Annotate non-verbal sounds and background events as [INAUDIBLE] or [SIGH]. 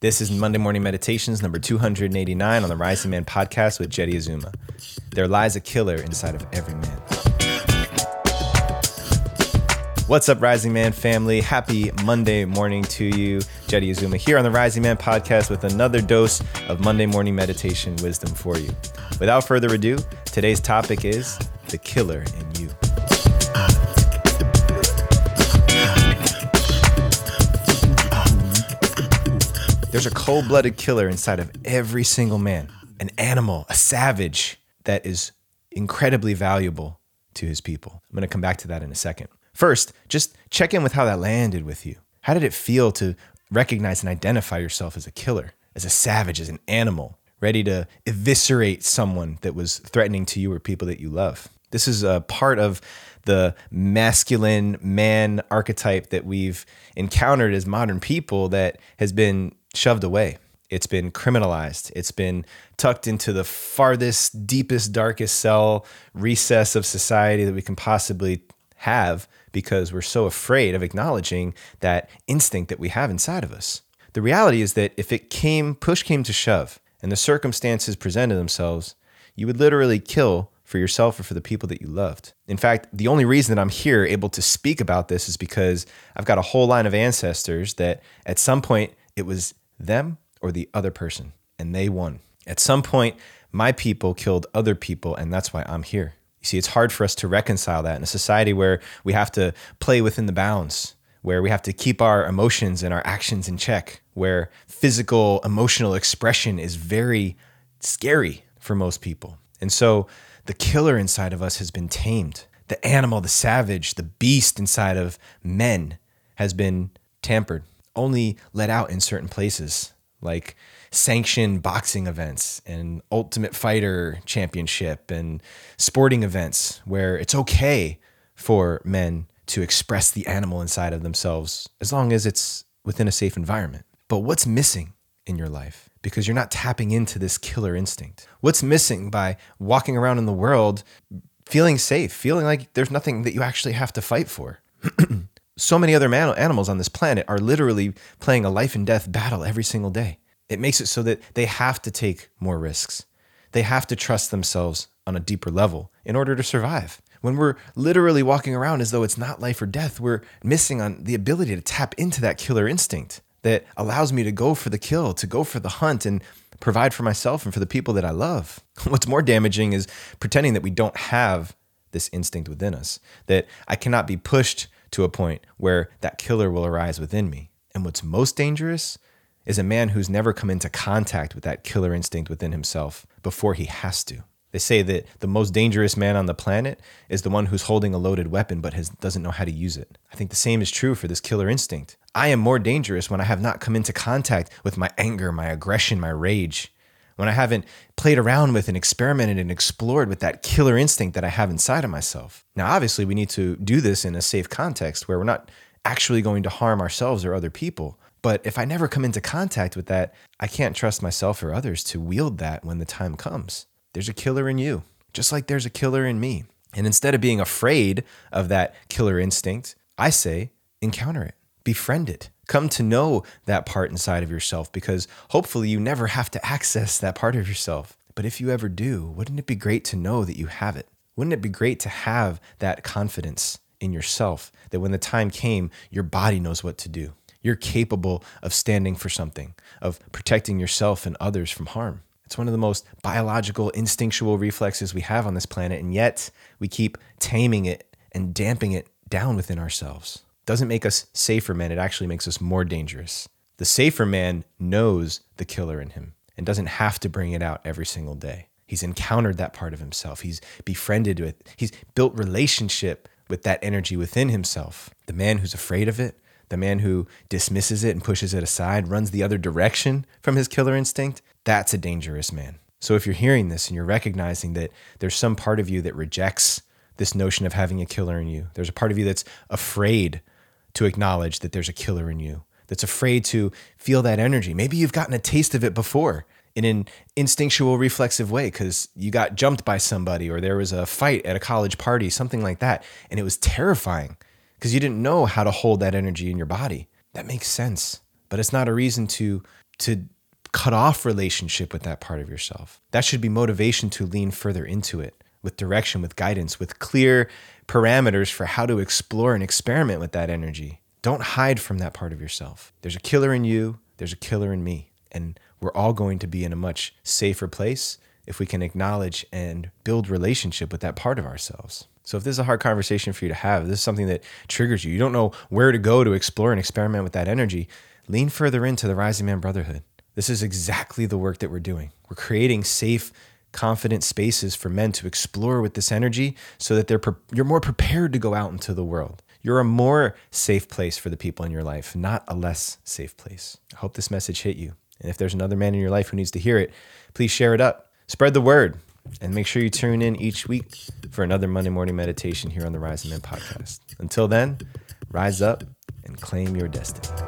This is Monday Morning Meditations number 289 on the Rising Man podcast with Jeddy Azuma. There lies a killer inside of every man. What's up, Rising Man family? Happy Monday morning to you. Jeddy Azuma here on the Rising Man podcast with another dose of Monday morning meditation wisdom for you. Without further ado, today's topic is the killer in There's a cold blooded killer inside of every single man, an animal, a savage that is incredibly valuable to his people. I'm going to come back to that in a second. First, just check in with how that landed with you. How did it feel to recognize and identify yourself as a killer, as a savage, as an animal, ready to eviscerate someone that was threatening to you or people that you love? This is a part of the masculine man archetype that we've encountered as modern people that has been shoved away. It's been criminalized. It's been tucked into the farthest, deepest, darkest cell recess of society that we can possibly have because we're so afraid of acknowledging that instinct that we have inside of us. The reality is that if it came, push came to shove, and the circumstances presented themselves, you would literally kill for yourself or for the people that you loved. In fact, the only reason that I'm here able to speak about this is because I've got a whole line of ancestors that at some point it was them or the other person, and they won. At some point, my people killed other people, and that's why I'm here. You see, it's hard for us to reconcile that in a society where we have to play within the bounds, where we have to keep our emotions and our actions in check, where physical, emotional expression is very scary for most people. And so the killer inside of us has been tamed. The animal, the savage, the beast inside of men has been tampered only let out in certain places, like sanctioned boxing events and Ultimate Fighter Championship and sporting events where it's okay for men to express the animal inside of themselves as long as it's within a safe environment. But what's missing in your life? Because you're not tapping into this killer instinct. What's missing by walking around in the world feeling safe, feeling like there's nothing that you actually have to fight for? [CLEARS THROAT] so many other man- animals on this planet are literally playing a life and death battle every single day. It makes it so that they have to take more risks. They have to trust themselves on a deeper level in order to survive. When we're literally walking around as though it's not life or death, we're missing on the ability to tap into that killer instinct that allows me to go for the kill, to go for the hunt and provide for myself and for the people that I love. [LAUGHS] What's more damaging is pretending that we don't have this instinct within us, that I cannot be pushed to a point where that killer will arise within me. And what's most dangerous is a man who's never come into contact with that killer instinct within himself before he has to. They say that the most dangerous man on the planet is the one who's holding a loaded weapon but has, doesn't know how to use it. I think the same is true for this killer instinct. I am more dangerous when I have not come into contact with my anger, my aggression, my rage, when I haven't played around with and experimented and explored with that killer instinct that I have inside of myself. Now, obviously, we need to do this in a safe context where we're not actually going to harm ourselves or other people. But if I never come into contact with that, I can't trust myself or others to wield that when the time comes. There's a killer in you, just like there's a killer in me. And instead of being afraid of that killer instinct, I say, encounter it, befriend it, come to know that part inside of yourself because hopefully you never have to access that part of yourself. But if you ever do, wouldn't it be great to know that you have it? Wouldn't it be great to have that confidence in yourself that when the time came, your body knows what to do? You're capable of standing for something, of protecting yourself and others from harm. It's one of the most biological, instinctual reflexes we have on this planet, and yet we keep taming it and damping it down within ourselves doesn't make us safer men, it actually makes us more dangerous. The safer man knows the killer in him and doesn't have to bring it out every single day. He's encountered that part of himself. He's befriended with, he's built relationship with that energy within himself. The man who's afraid of it, the man who dismisses it and pushes it aside, runs the other direction from his killer instinct, that's a dangerous man. So if you're hearing this and you're recognizing that there's some part of you that rejects this notion of having a killer in you, there's a part of you that's afraid to acknowledge that there's a killer in you, that's afraid to feel that energy. Maybe you've gotten a taste of it before in an instinctual, reflexive way because you got jumped by somebody or there was a fight at a college party, something like that. And it was terrifying because you didn't know how to hold that energy in your body. That makes sense. But it's not a reason to to cut off relationship with that part of yourself. That should be motivation to lean further into it with direction, with guidance, with clear parameters for how to explore and experiment with that energy. Don't hide from that part of yourself. There's a killer in you, there's a killer in me. And we're all going to be in a much safer place if we can acknowledge and build relationship with that part of ourselves. So if this is a hard conversation for you to have, this is something that triggers you, you don't know where to go to explore and experiment with that energy, lean further into the Rising Man Brotherhood. This is exactly the work that we're doing. We're creating safe, confident spaces for men to explore with this energy so that they're pre- you're more prepared to go out into the world. You're a more safe place for the people in your life, not a less safe place. I hope this message hit you. And if there's another man in your life who needs to hear it, please share it up. Spread the word. And make sure you tune in each week for another Monday morning meditation here on the Rising Men podcast. Until then, rise up and claim your destiny.